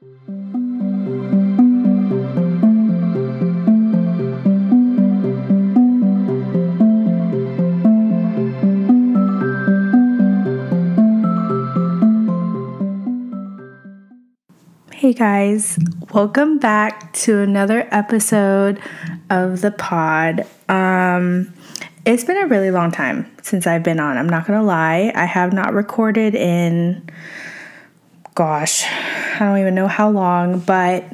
Hey guys, welcome back to another episode of the pod. Um, it's been a really long time since I've been on. I'm not gonna lie, I have not recorded in, gosh, I don't even know how long, but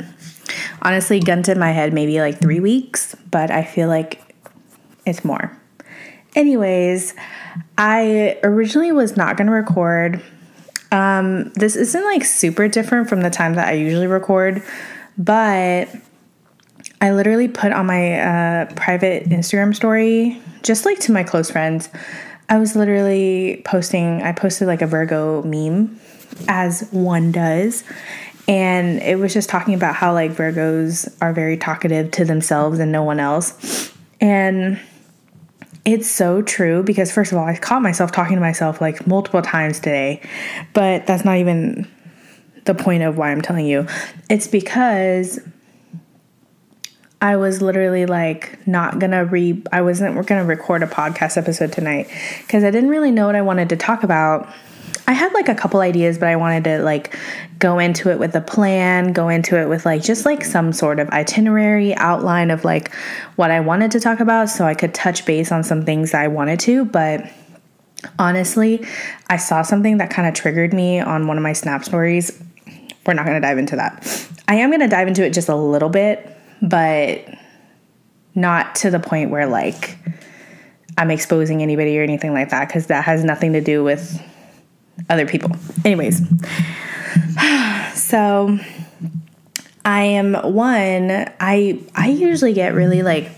honestly, gun to my head, maybe like three weeks, but I feel like it's more. Anyways, I originally was not gonna record um, this isn't like super different from the time that I usually record, but I literally put on my uh, private Instagram story, just like to my close friends. I was literally posting, I posted like a Virgo meme, as one does. And it was just talking about how like Virgos are very talkative to themselves and no one else. And it's so true because, first of all, I caught myself talking to myself like multiple times today, but that's not even the point of why I'm telling you. It's because I was literally like not gonna re I wasn't gonna record a podcast episode tonight because I didn't really know what I wanted to talk about I had like a couple ideas, but I wanted to like go into it with a plan, go into it with like just like some sort of itinerary outline of like what I wanted to talk about so I could touch base on some things I wanted to, but honestly, I saw something that kind of triggered me on one of my snap stories. We're not going to dive into that. I am going to dive into it just a little bit, but not to the point where like I'm exposing anybody or anything like that because that has nothing to do with other people. Anyways, so I am one, I I usually get really like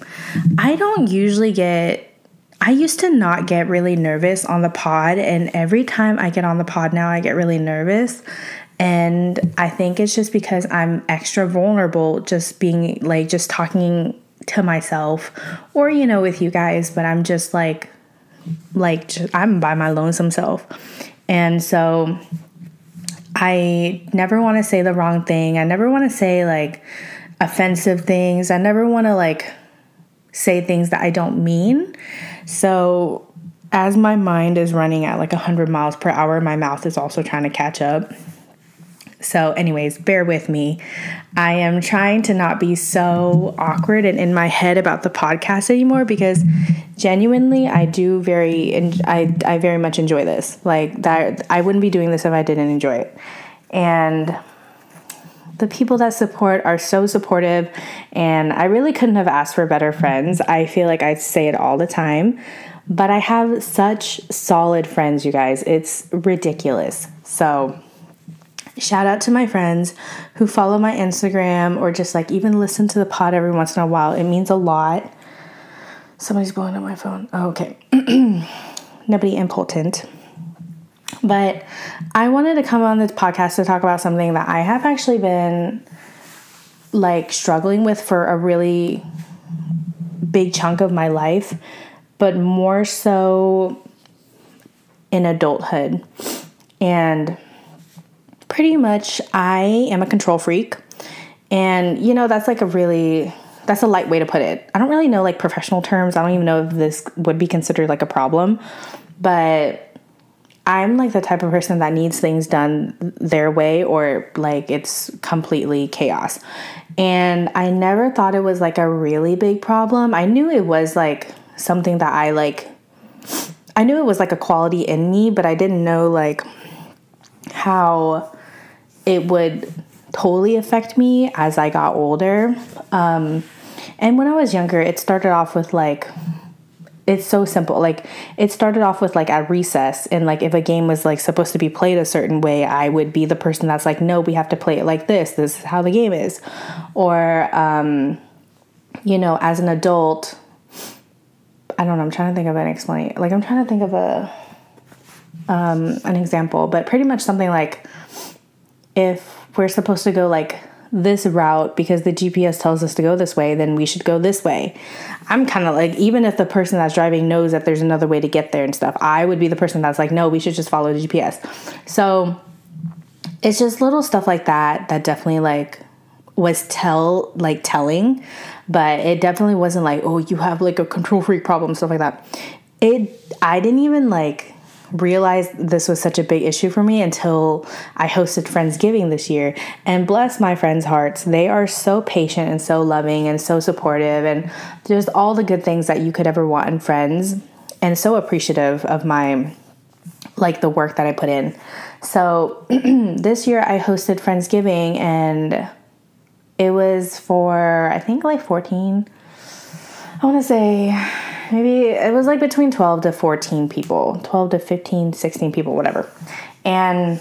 I don't usually get I used to not get really nervous on the pod and every time I get on the pod now I get really nervous and I think it's just because I'm extra vulnerable just being like just talking to myself or you know with you guys but I'm just like like just, I'm by my lonesome self and so I never want to say the wrong thing. I never want to say like offensive things. I never want to like say things that I don't mean. So as my mind is running at like 100 miles per hour, my mouth is also trying to catch up. So, anyways, bear with me. I am trying to not be so awkward and in my head about the podcast anymore because genuinely I do very I I very much enjoy this. Like that I wouldn't be doing this if I didn't enjoy it. And the people that support are so supportive and I really couldn't have asked for better friends. I feel like I say it all the time, but I have such solid friends, you guys. It's ridiculous. So, Shout out to my friends who follow my Instagram or just like even listen to the pod every once in a while. It means a lot. Somebody's blowing up my phone. Oh, okay. Nobody important. But I wanted to come on this podcast to talk about something that I have actually been like struggling with for a really big chunk of my life, but more so in adulthood. And pretty much I am a control freak. And you know, that's like a really that's a light way to put it. I don't really know like professional terms. I don't even know if this would be considered like a problem, but I'm like the type of person that needs things done their way or like it's completely chaos. And I never thought it was like a really big problem. I knew it was like something that I like I knew it was like a quality in me, but I didn't know like how it would totally affect me as I got older. Um, and when I was younger, it started off with like, it's so simple. Like, it started off with like at recess, and like if a game was like supposed to be played a certain way, I would be the person that's like, no, we have to play it like this. This is how the game is. Or, um, you know, as an adult, I don't know. I'm trying to think of an explain. Like, I'm trying to think of a um, an example, but pretty much something like if we're supposed to go like this route because the GPS tells us to go this way, then we should go this way. I'm kind of like, even if the person that's driving knows that there's another way to get there and stuff, I would be the person that's like, no, we should just follow the GPS. So it's just little stuff like that that definitely like was tell like telling, but it definitely wasn't like, oh, you have like a control freak problem, stuff like that. It I didn't even like realize this was such a big issue for me until I hosted Friendsgiving this year. And bless my friends' hearts, they are so patient and so loving and so supportive and just all the good things that you could ever want in friends and so appreciative of my like the work that I put in. So this year I hosted Friendsgiving and it was for I think like 14 I want to say maybe it was like between 12 to 14 people, 12 to 15, 16 people, whatever. And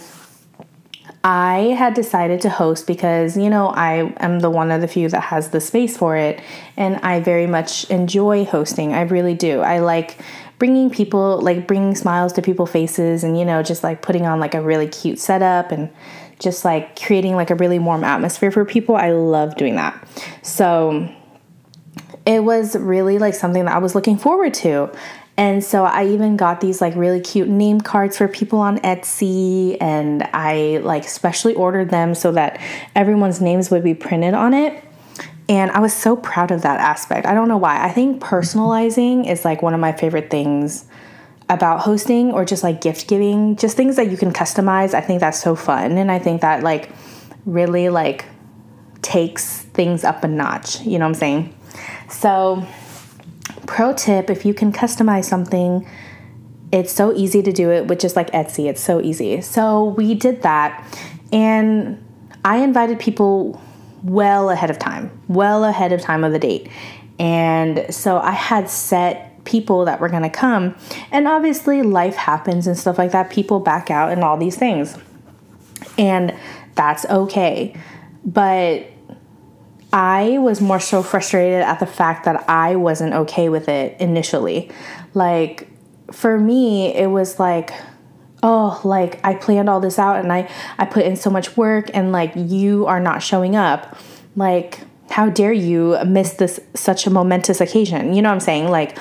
I had decided to host because, you know, I am the one of the few that has the space for it. And I very much enjoy hosting. I really do. I like bringing people, like bringing smiles to people's faces and, you know, just like putting on like a really cute setup and just like creating like a really warm atmosphere for people. I love doing that. So, it was really like something that I was looking forward to. And so I even got these like really cute name cards for people on Etsy and I like specially ordered them so that everyone's names would be printed on it. And I was so proud of that aspect. I don't know why. I think personalizing is like one of my favorite things about hosting or just like gift giving, just things that you can customize. I think that's so fun and I think that like really like takes things up a notch, you know what I'm saying? So, pro tip if you can customize something, it's so easy to do it with just like Etsy. It's so easy. So, we did that and I invited people well ahead of time, well ahead of time of the date. And so I had set people that were going to come. And obviously, life happens and stuff like that. People back out and all these things. And that's okay. But I was more so frustrated at the fact that I wasn't okay with it initially. Like, for me, it was like, oh, like I planned all this out and I, I put in so much work and like you are not showing up. Like, how dare you miss this such a momentous occasion? You know what I'm saying? Like,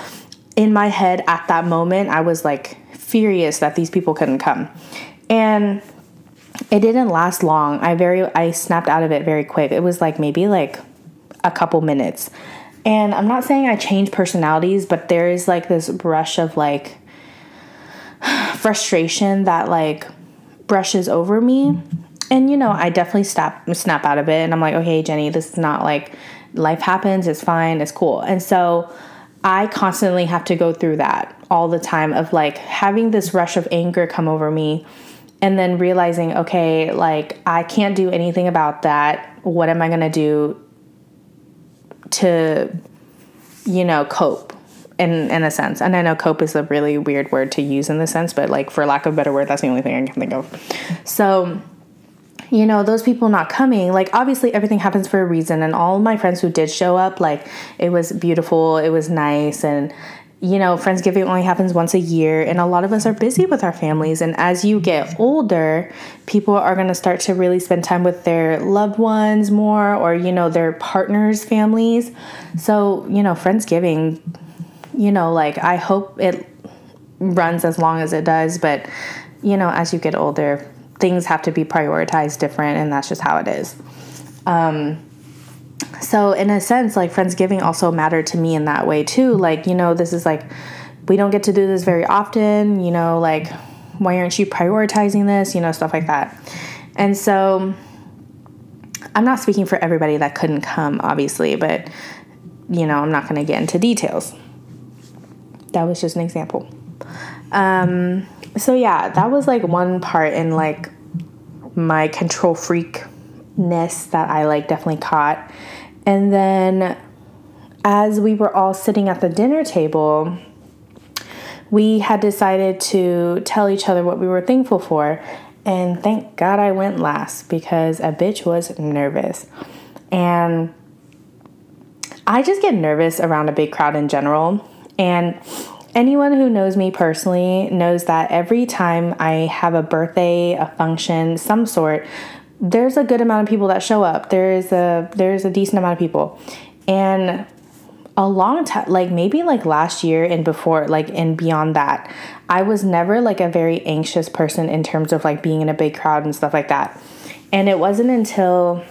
in my head at that moment, I was like furious that these people couldn't come. And it didn't last long. I very I snapped out of it very quick. It was like maybe like a couple minutes. And I'm not saying I changed personalities, but there is like this brush of like frustration that like brushes over me. And you know, I definitely snap snap out of it and I'm like, "Okay, Jenny, this is not like life happens, it's fine, it's cool." And so I constantly have to go through that all the time of like having this rush of anger come over me and then realizing, okay, like I can't do anything about that. What am I going to do to, you know, cope in in a sense? And I know cope is a really weird word to use in the sense, but like for lack of a better word, that's the only thing I can think of. So you know, those people not coming, like obviously everything happens for a reason. And all my friends who did show up, like it was beautiful, it was nice, and you know, Friendsgiving only happens once a year, and a lot of us are busy with our families. And as you get older, people are going to start to really spend time with their loved ones more, or, you know, their partners' families. So, you know, Friendsgiving, you know, like I hope it runs as long as it does, but, you know, as you get older, things have to be prioritized different, and that's just how it is. Um, so in a sense like friendsgiving also mattered to me in that way too. Like you know this is like we don't get to do this very often you know like why aren't you prioritizing this? You know stuff like that. And so i'm not speaking for everybody that couldn't come obviously but you know i'm not going to get into details. That was just an example. Um so yeah that was like one part in like my control freakness that i like definitely caught and then as we were all sitting at the dinner table, we had decided to tell each other what we were thankful for. And thank God I went last because a bitch was nervous. And I just get nervous around a big crowd in general. And anyone who knows me personally knows that every time I have a birthday, a function, some sort, there's a good amount of people that show up. There is a there's a decent amount of people. And a long time like maybe like last year and before like and beyond that i was never like a very anxious person in terms of like being in a big crowd and stuff like that and it wasn't until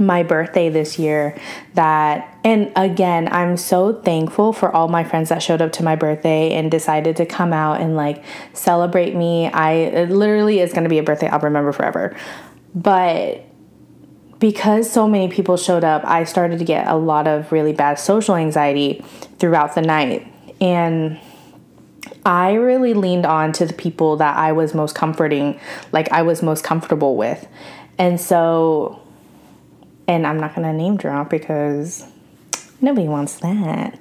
my birthday this year that and again i'm so thankful for all my friends that showed up to my birthday and decided to come out and like celebrate me i it literally is going to be a birthday i'll remember forever but because so many people showed up, I started to get a lot of really bad social anxiety throughout the night. And I really leaned on to the people that I was most comforting, like I was most comfortable with. And so, and I'm not to name drop because nobody wants that.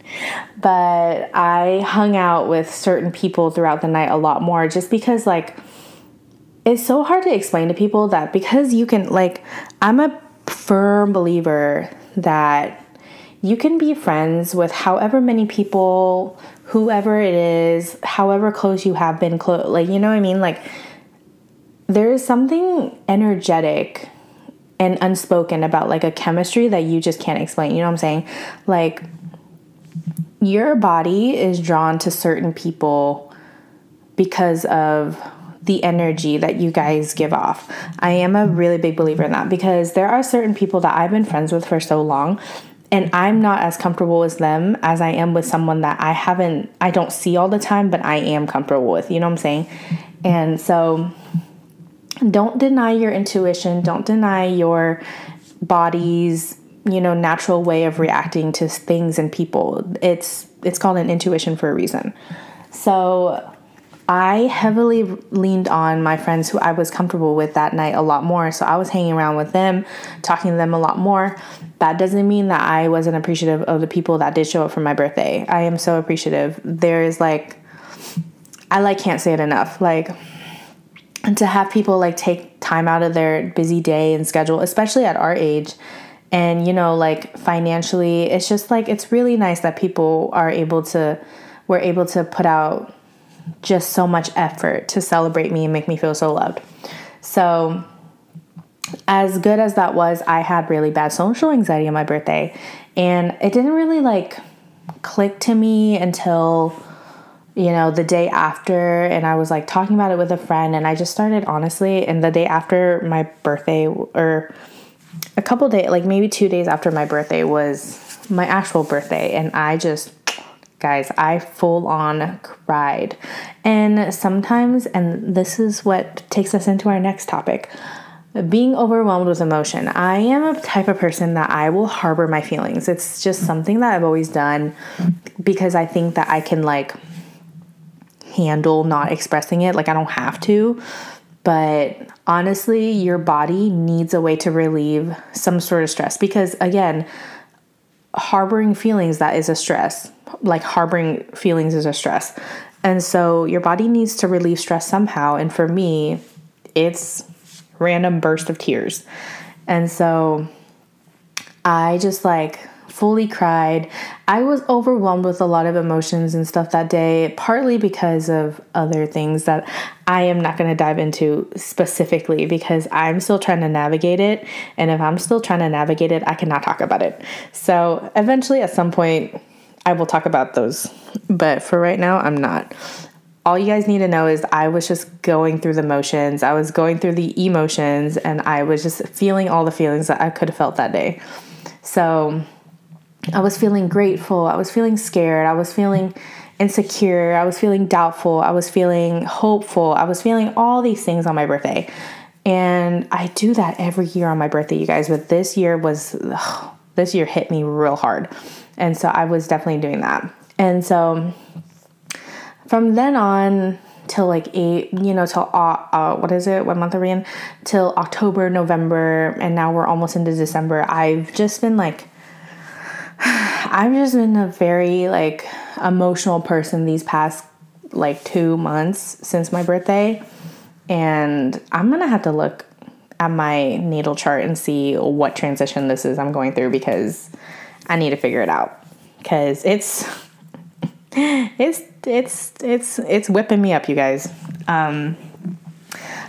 But I hung out with certain people throughout the night a lot more just because, like, it's so hard to explain to people that because you can, like, I'm a firm believer that you can be friends with however many people, whoever it is, however close you have been close. Like, you know what I mean? Like, there is something energetic and unspoken about like a chemistry that you just can't explain. You know what I'm saying? Like, your body is drawn to certain people because of the energy that you guys give off. I am a really big believer in that because there are certain people that I've been friends with for so long and I'm not as comfortable with them as I am with someone that I haven't I don't see all the time but I am comfortable with, you know what I'm saying? And so don't deny your intuition, don't deny your body's, you know, natural way of reacting to things and people. It's it's called an intuition for a reason. So I heavily leaned on my friends who I was comfortable with that night a lot more. So I was hanging around with them, talking to them a lot more. That doesn't mean that I wasn't appreciative of the people that did show up for my birthday. I am so appreciative. There is like, I like can't say it enough. Like, to have people like take time out of their busy day and schedule, especially at our age, and you know, like financially, it's just like it's really nice that people are able to, we're able to put out just so much effort to celebrate me and make me feel so loved. So, as good as that was, I had really bad social anxiety on my birthday, and it didn't really like click to me until you know the day after. And I was like talking about it with a friend. And I just started honestly and the day after my birthday or a couple days like maybe 2 days after my birthday was my actual birthday. And I just guys, I full on cried. And sometimes, and this is what takes us into our next topic being overwhelmed with emotion. I am a type of person that I will harbor my feelings. It's just something that I've always done because I think that I can like handle not expressing it. Like I don't have to. But honestly, your body needs a way to relieve some sort of stress because again, harboring feelings that is a stress like harboring feelings is a stress. And so your body needs to relieve stress somehow. And for me, it's random burst of tears. And so I just like fully cried. I was overwhelmed with a lot of emotions and stuff that day, partly because of other things that I am not going to dive into specifically because I'm still trying to navigate it. And if I'm still trying to navigate it, I cannot talk about it. So eventually, at some point, I will talk about those. But for right now, I'm not. All you guys need to know is I was just going through the motions. I was going through the emotions and I was just feeling all the feelings that I could have felt that day. So I was feeling grateful. I was feeling scared. I was feeling insecure. I was feeling doubtful. I was feeling hopeful. I was feeling all these things on my birthday. And I do that every year on my birthday, you guys. But this year was, ugh, this year hit me real hard. And so I was definitely doing that. And so from then on till like eight, you know, till uh, uh, what is it? What month are we in? Till October, November, and now we're almost into December. I've just been like, I've just been a very like emotional person these past like two months since my birthday. And I'm gonna have to look at my natal chart and see what transition this is I'm going through because I need to figure it out because it's it's it's it's it's whipping me up, you guys. Um,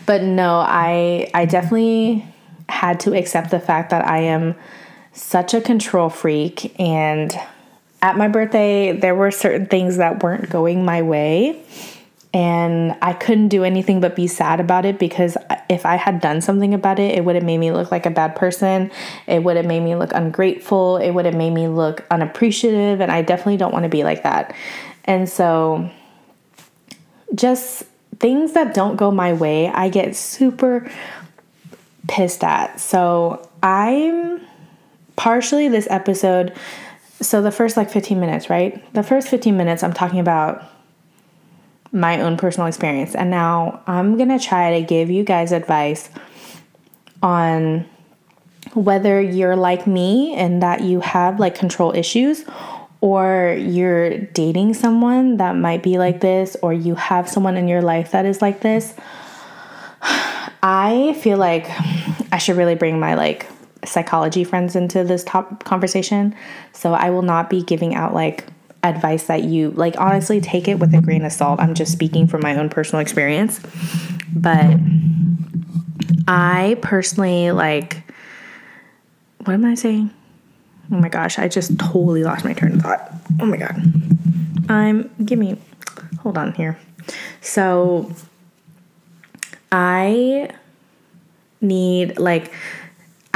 but no, I I definitely had to accept the fact that I am such a control freak and at my birthday, there were certain things that weren't going my way. And I couldn't do anything but be sad about it because if I had done something about it, it would have made me look like a bad person. It would have made me look ungrateful. It would have made me look unappreciative. And I definitely don't want to be like that. And so, just things that don't go my way, I get super pissed at. So, I'm partially this episode so the first like 15 minutes, right? The first 15 minutes, I'm talking about my own personal experience. And now I'm going to try to give you guys advice on whether you're like me and that you have like control issues or you're dating someone that might be like this or you have someone in your life that is like this. I feel like I should really bring my like psychology friends into this top conversation. So I will not be giving out like advice that you like honestly take it with a grain of salt. I'm just speaking from my own personal experience. But I personally like what am I saying? Oh my gosh, I just totally lost my train of thought. Oh my god. I'm give me hold on here. So I need like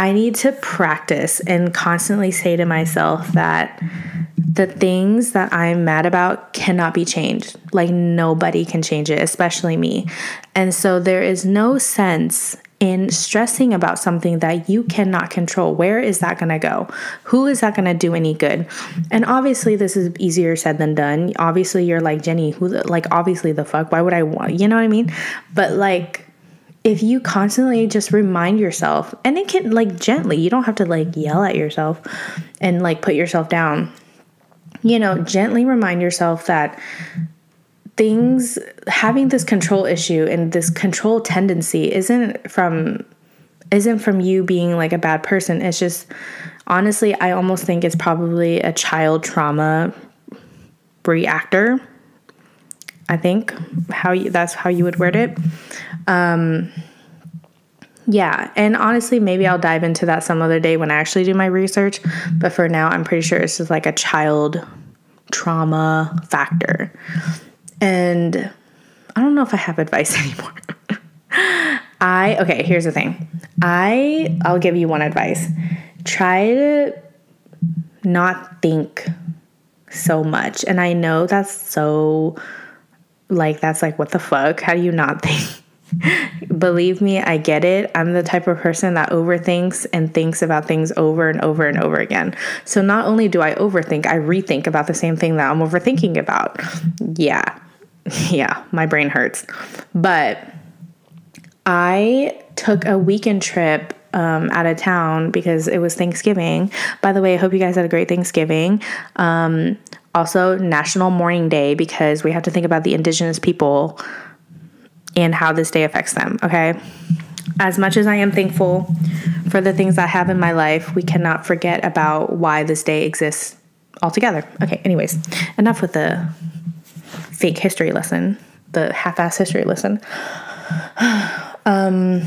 I need to practice and constantly say to myself that the things that I'm mad about cannot be changed. Like nobody can change it, especially me. And so there is no sense in stressing about something that you cannot control. Where is that going to go? Who is that going to do any good? And obviously, this is easier said than done. Obviously, you're like, Jenny, who, like, obviously, the fuck? Why would I want, you know what I mean? But like, if you constantly just remind yourself, and it can like gently, you don't have to like yell at yourself and like put yourself down. You know, gently remind yourself that things having this control issue and this control tendency isn't from isn't from you being like a bad person. It's just honestly, I almost think it's probably a child trauma reactor I think how you, that's how you would word it. Um, yeah, and honestly, maybe I'll dive into that some other day when I actually do my research. But for now, I'm pretty sure it's just like a child trauma factor. And I don't know if I have advice anymore. I okay, here's the thing. I I'll give you one advice. Try to not think so much. And I know that's so like, that's like, what the fuck? How do you not think? Believe me, I get it. I'm the type of person that overthinks and thinks about things over and over and over again. So not only do I overthink, I rethink about the same thing that I'm overthinking about. Yeah. Yeah, my brain hurts. But I took a weekend trip um, out of town because it was Thanksgiving. By the way, I hope you guys had a great Thanksgiving. Um, also, National Mourning Day because we have to think about the indigenous people and how this day affects them, okay? As much as I am thankful for the things I have in my life, we cannot forget about why this day exists altogether. Okay, anyways, enough with the fake history lesson, the half ass history lesson. um,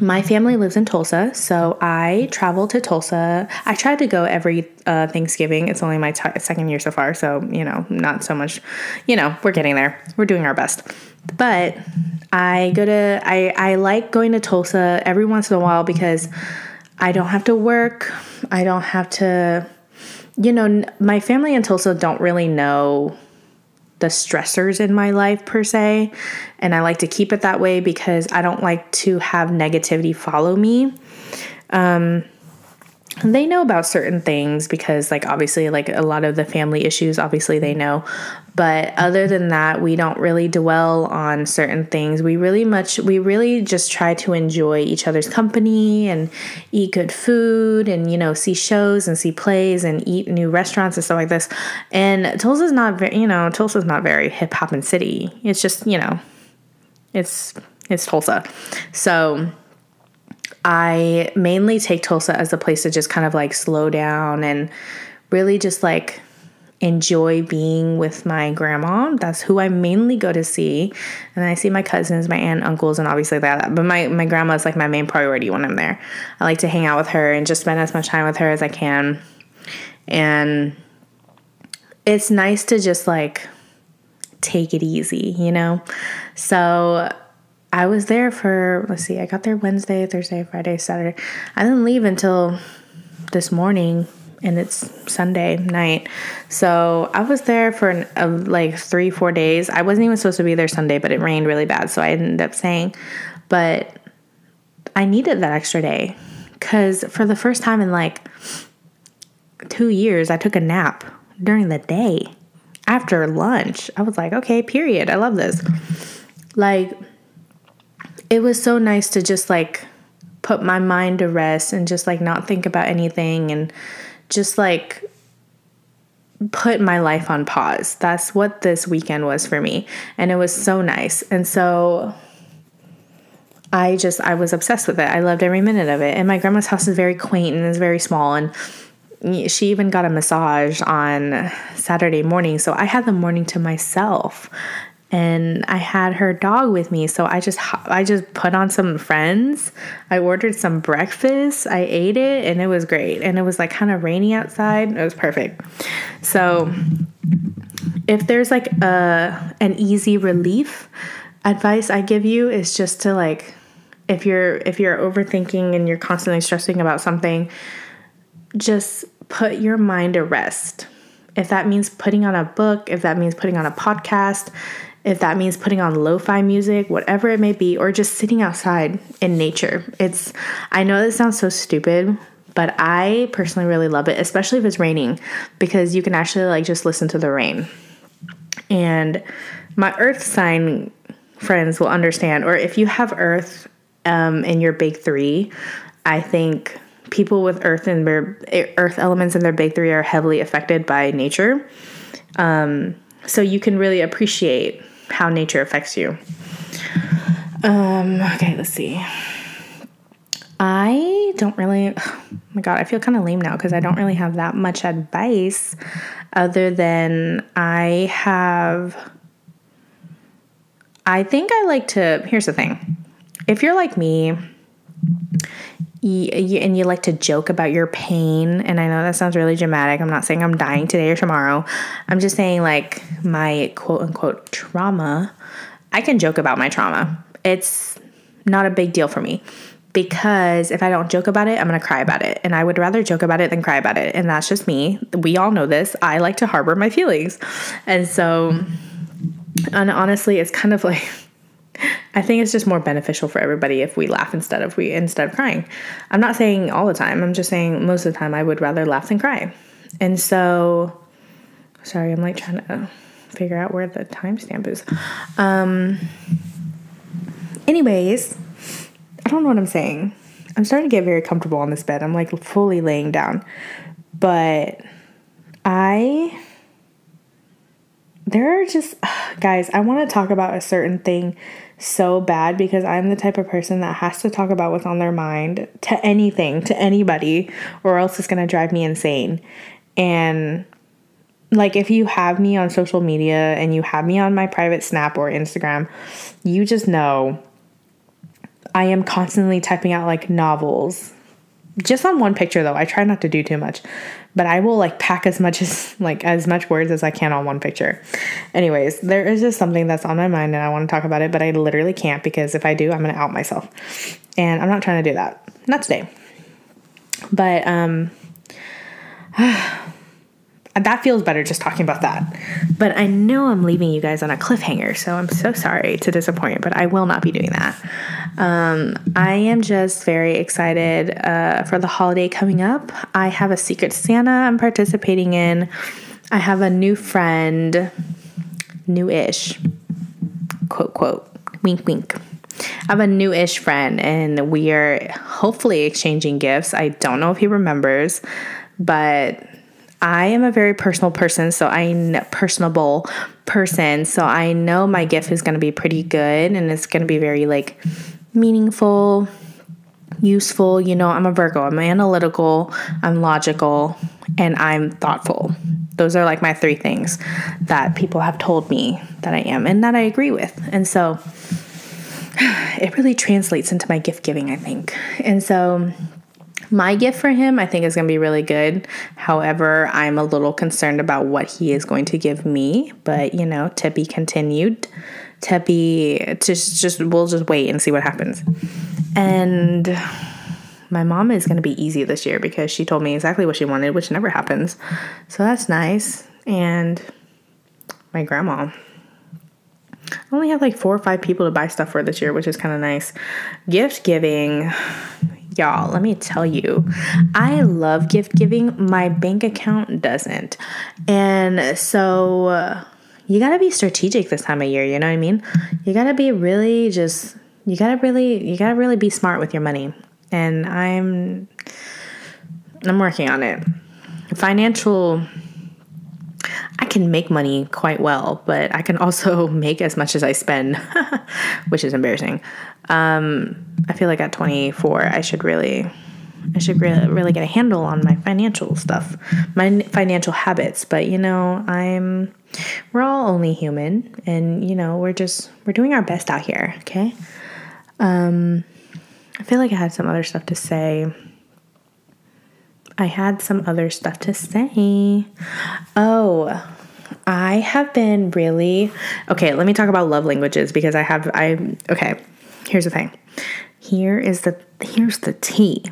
my family lives in Tulsa, so I travel to Tulsa. I try to go every uh, Thanksgiving. It's only my t- second year so far, so you know, not so much. You know, we're getting there. We're doing our best. But I go to I I like going to Tulsa every once in a while because I don't have to work. I don't have to. You know, my family in Tulsa don't really know the stressors in my life per se. And I like to keep it that way because I don't like to have negativity follow me. Um, they know about certain things because like obviously like a lot of the family issues obviously they know but other than that we don't really dwell on certain things. We really much we really just try to enjoy each other's company and eat good food and you know see shows and see plays and eat new restaurants and stuff like this. And tulsa's not very you know tulsa's not very hip hop and city. It's just you know it's it's tulsa. So I mainly take Tulsa as a place to just kind of like slow down and really just like enjoy being with my grandma. That's who I mainly go to see. And I see my cousins, my aunt, uncles, and obviously that. But my, my grandma is like my main priority when I'm there. I like to hang out with her and just spend as much time with her as I can. And it's nice to just like take it easy, you know? So I was there for, let's see, I got there Wednesday, Thursday, Friday, Saturday. I didn't leave until this morning and it's Sunday night. So I was there for an, like three, four days. I wasn't even supposed to be there Sunday, but it rained really bad. So I ended up staying. But I needed that extra day because for the first time in like two years, I took a nap during the day after lunch. I was like, okay, period. I love this. Like, it was so nice to just like put my mind to rest and just like not think about anything and just like put my life on pause. That's what this weekend was for me. And it was so nice. And so I just I was obsessed with it. I loved every minute of it. And my grandma's house is very quaint and is very small and she even got a massage on Saturday morning. So I had the morning to myself and I had her dog with me. So I just I just put on some friends. I ordered some breakfast. I ate it and it was great. And it was like kind of rainy outside. It was perfect. So if there's like a an easy relief advice I give you is just to like if you're if you're overthinking and you're constantly stressing about something, just put your mind to rest. If that means putting on a book, if that means putting on a podcast, if that means putting on lo-fi music, whatever it may be, or just sitting outside in nature. It's I know this sounds so stupid, but I personally really love it, especially if it's raining, because you can actually like just listen to the rain. And my earth sign friends will understand, or if you have earth um, in your big three, I think people with earth and their earth elements in their big three are heavily affected by nature. Um, so you can really appreciate how nature affects you. Um, okay, let's see. I don't really, oh my God, I feel kind of lame now because I don't really have that much advice other than I have. I think I like to. Here's the thing if you're like me, you, and you like to joke about your pain, and I know that sounds really dramatic. I'm not saying I'm dying today or tomorrow. I'm just saying, like, my quote unquote trauma, I can joke about my trauma. It's not a big deal for me because if I don't joke about it, I'm going to cry about it. And I would rather joke about it than cry about it. And that's just me. We all know this. I like to harbor my feelings. And so, and honestly, it's kind of like, I think it's just more beneficial for everybody if we laugh instead of we instead of crying. I'm not saying all the time. I'm just saying most of the time I would rather laugh than cry. And so sorry, I'm like trying to figure out where the timestamp is. Um anyways, I don't know what I'm saying. I'm starting to get very comfortable on this bed. I'm like fully laying down. But I there are just guys, I want to talk about a certain thing so bad because I'm the type of person that has to talk about what's on their mind to anything, to anybody, or else it's going to drive me insane. And like if you have me on social media and you have me on my private Snap or Instagram, you just know I am constantly typing out like novels. Just on one picture though. I try not to do too much but I will like pack as much as like as much words as I can on one picture. Anyways, there is just something that's on my mind and I want to talk about it, but I literally can't because if I do, I'm going to out myself. And I'm not trying to do that. Not today. But um that feels better just talking about that. But I know I'm leaving you guys on a cliffhanger, so I'm so sorry to disappoint, but I will not be doing that. Um, I am just very excited uh, for the holiday coming up. I have a Secret Santa I'm participating in. I have a new friend, new ish, quote, quote, wink, wink. I have a new ish friend, and we are hopefully exchanging gifts. I don't know if he remembers, but I am a very personal person, so I personable person, so I know my gift is going to be pretty good and it's going to be very like meaningful, useful. You know, I'm a Virgo. I'm analytical, I'm logical, and I'm thoughtful. Those are like my three things that people have told me that I am and that I agree with. And so it really translates into my gift giving, I think. And so my gift for him, I think, is going to be really good. However, I'm a little concerned about what he is going to give me. But you know, to be continued. To be just just we'll just wait and see what happens. And my mom is going to be easy this year because she told me exactly what she wanted, which never happens. So that's nice. And my grandma. I only have like four or five people to buy stuff for this year, which is kind of nice. Gift giving, y'all, let me tell you, I love gift giving. My bank account doesn't. And so uh, you got to be strategic this time of year, you know what I mean? You got to be really just you got to really you got to really be smart with your money. And I'm I'm working on it. Financial can make money quite well, but I can also make as much as I spend, which is embarrassing. Um, I feel like at 24, I should really, I should really, really get a handle on my financial stuff, my financial habits. But you know, I'm, we're all only human, and you know, we're just, we're doing our best out here. Okay. Um, I feel like I had some other stuff to say. I had some other stuff to say. Oh, I have been really okay. Let me talk about love languages because I have I okay. Here's the thing. Here is the here's the tea.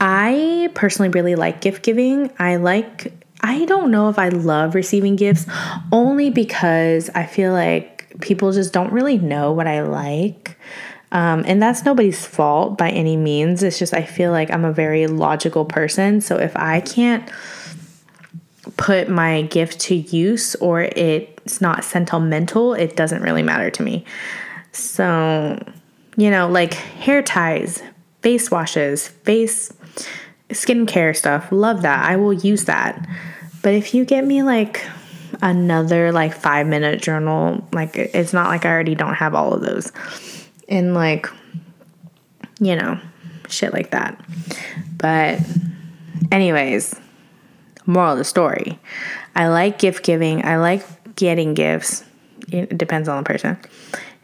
I personally really like gift giving. I like I don't know if I love receiving gifts only because I feel like people just don't really know what I like. Um, and that's nobody's fault by any means. It's just I feel like I'm a very logical person. So if I can't put my gift to use or it's not sentimental, it doesn't really matter to me. So, you know, like hair ties, face washes, face skincare stuff, love that. I will use that. But if you get me like another like five minute journal, like it's not like I already don't have all of those and like you know shit like that but anyways moral of the story. I like gift giving. I like getting gifts. It depends on the person.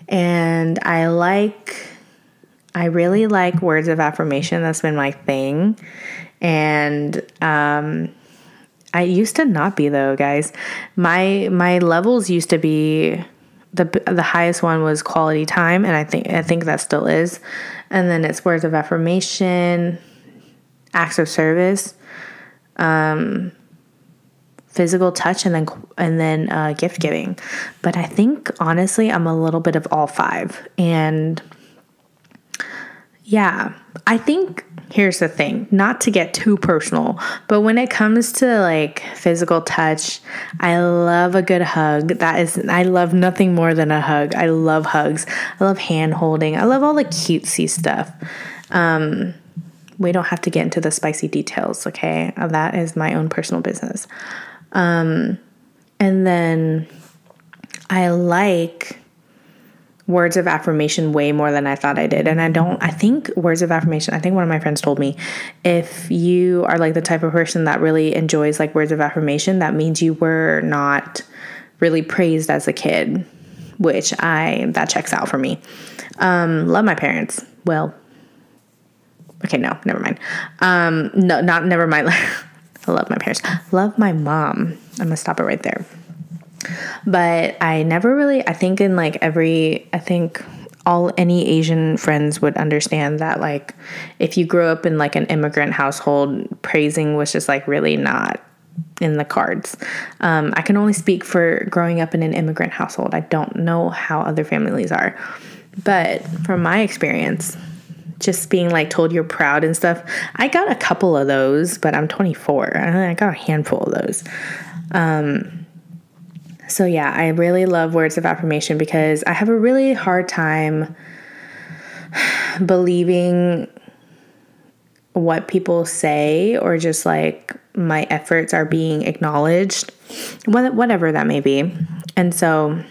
And i like i really like words of affirmation. That's been my thing. And um i used to not be though guys. My my levels used to be the the highest one was quality time and I think I think that still is. And then it's words of affirmation, acts of service, um, physical touch and then and then uh, gift giving. But I think honestly I'm a little bit of all five and yeah, I think here's the thing not to get too personal, but when it comes to like physical touch, I love a good hug. That is, I love nothing more than a hug. I love hugs. I love hand holding. I love all the cutesy stuff. Um, we don't have to get into the spicy details, okay? That is my own personal business. Um, and then I like words of affirmation way more than I thought I did. And I don't, I think words of affirmation, I think one of my friends told me if you are like the type of person that really enjoys like words of affirmation, that means you were not really praised as a kid, which I, that checks out for me. Um, love my parents. Well, okay, no, never mind. Um, no, not, never mind. I love my parents. Love my mom. I'm gonna stop it right there. But I never really, I think in like every, I think all any Asian friends would understand that like if you grew up in like an immigrant household, praising was just like really not in the cards. Um, I can only speak for growing up in an immigrant household. I don't know how other families are. But from my experience, just being like told you're proud and stuff, I got a couple of those, but I'm 24. I got a handful of those. Um, so, yeah, I really love words of affirmation because I have a really hard time believing what people say or just like my efforts are being acknowledged, whatever that may be. And so,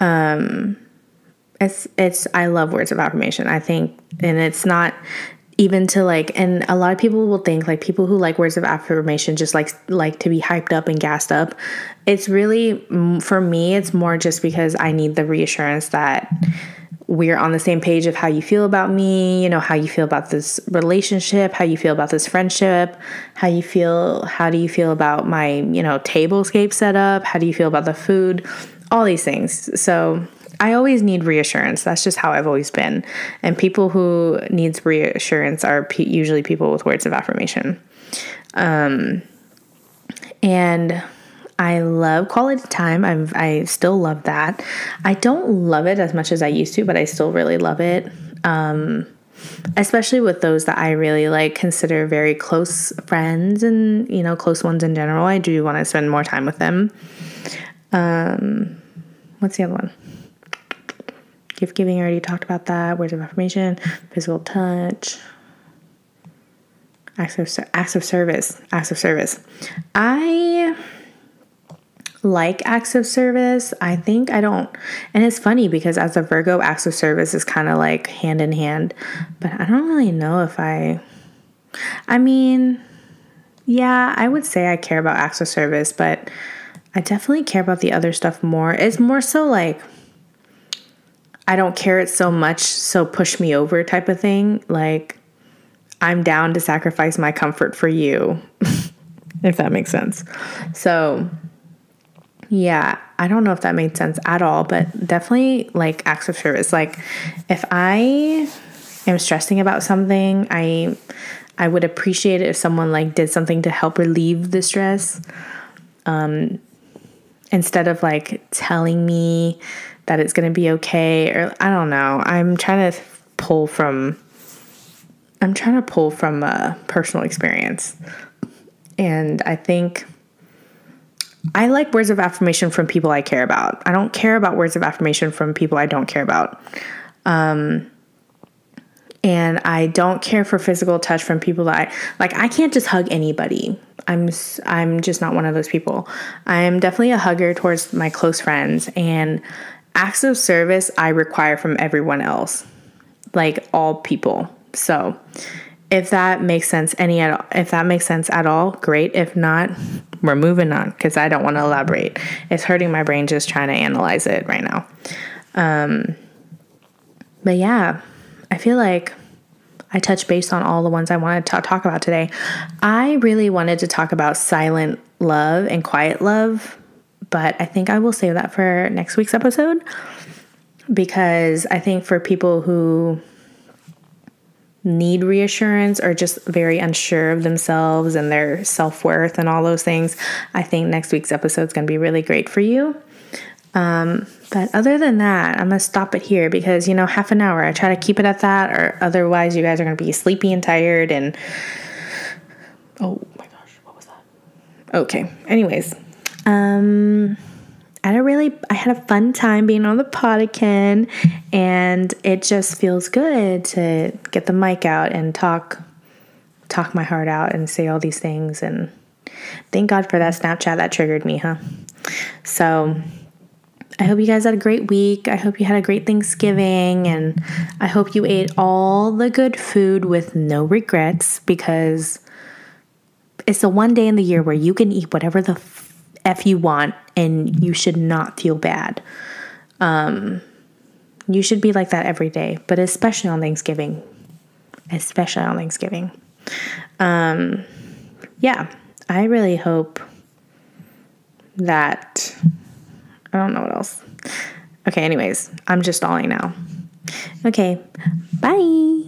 um, it's it's I love words of affirmation. I think, and it's not even to like and a lot of people will think like people who like words of affirmation just like like to be hyped up and gassed up it's really for me it's more just because i need the reassurance that we're on the same page of how you feel about me, you know, how you feel about this relationship, how you feel about this friendship, how you feel, how do you feel about my, you know, table tablescape setup, how do you feel about the food, all these things. So I always need reassurance. That's just how I've always been. And people who needs reassurance are usually people with words of affirmation. Um, and I love quality time. I'm I still love that. I don't love it as much as I used to, but I still really love it. Um, especially with those that I really like consider very close friends and you know close ones in general. I do want to spend more time with them. Um, what's the other one? Gift giving. I already talked about that. Words of affirmation, physical touch acts of acts of service acts of service i like acts of service. I think I don't. And it's funny because as a Virgo, acts of service is kind of like hand in hand. But I don't really know if I. I mean, yeah, I would say I care about acts of service, but I definitely care about the other stuff more. It's more so like. I don't care it so much, so push me over type of thing. Like, I'm down to sacrifice my comfort for you, if that makes sense. So, yeah, I don't know if that made sense at all, but definitely like acts of service. Like if I am stressing about something, I I would appreciate it if someone like did something to help relieve the stress. Um instead of like telling me that it's going to be okay or I don't know. I'm trying to pull from I'm trying to pull from a personal experience. And I think I like words of affirmation from people I care about. I don't care about words of affirmation from people I don't care about. Um, and I don't care for physical touch from people that I like. I can't just hug anybody. I'm I'm just not one of those people. I am definitely a hugger towards my close friends, and acts of service I require from everyone else, like all people. So, if that makes sense any at all, if that makes sense at all, great. If not, we're moving on because I don't want to elaborate. It's hurting my brain just trying to analyze it right now. Um, but yeah, I feel like I touched base on all the ones I wanted to talk about today. I really wanted to talk about silent love and quiet love, but I think I will save that for next week's episode because I think for people who need reassurance or just very unsure of themselves and their self worth and all those things, I think next week's episode is going to be really great for you. Um, but other than that, I'm going to stop it here because, you know, half an hour, I try to keep it at that, or otherwise, you guys are going to be sleepy and tired. And oh my gosh, what was that? Okay, anyways, um, I had a really I had a fun time being on the pod and it just feels good to get the mic out and talk talk my heart out and say all these things and thank God for that Snapchat that triggered me, huh? So I hope you guys had a great week. I hope you had a great Thanksgiving and I hope you ate all the good food with no regrets because it's the one day in the year where you can eat whatever the F you want and you should not feel bad. Um, you should be like that every day, but especially on Thanksgiving. Especially on Thanksgiving. Um, yeah, I really hope that. I don't know what else. Okay, anyways, I'm just stalling now. Okay, bye.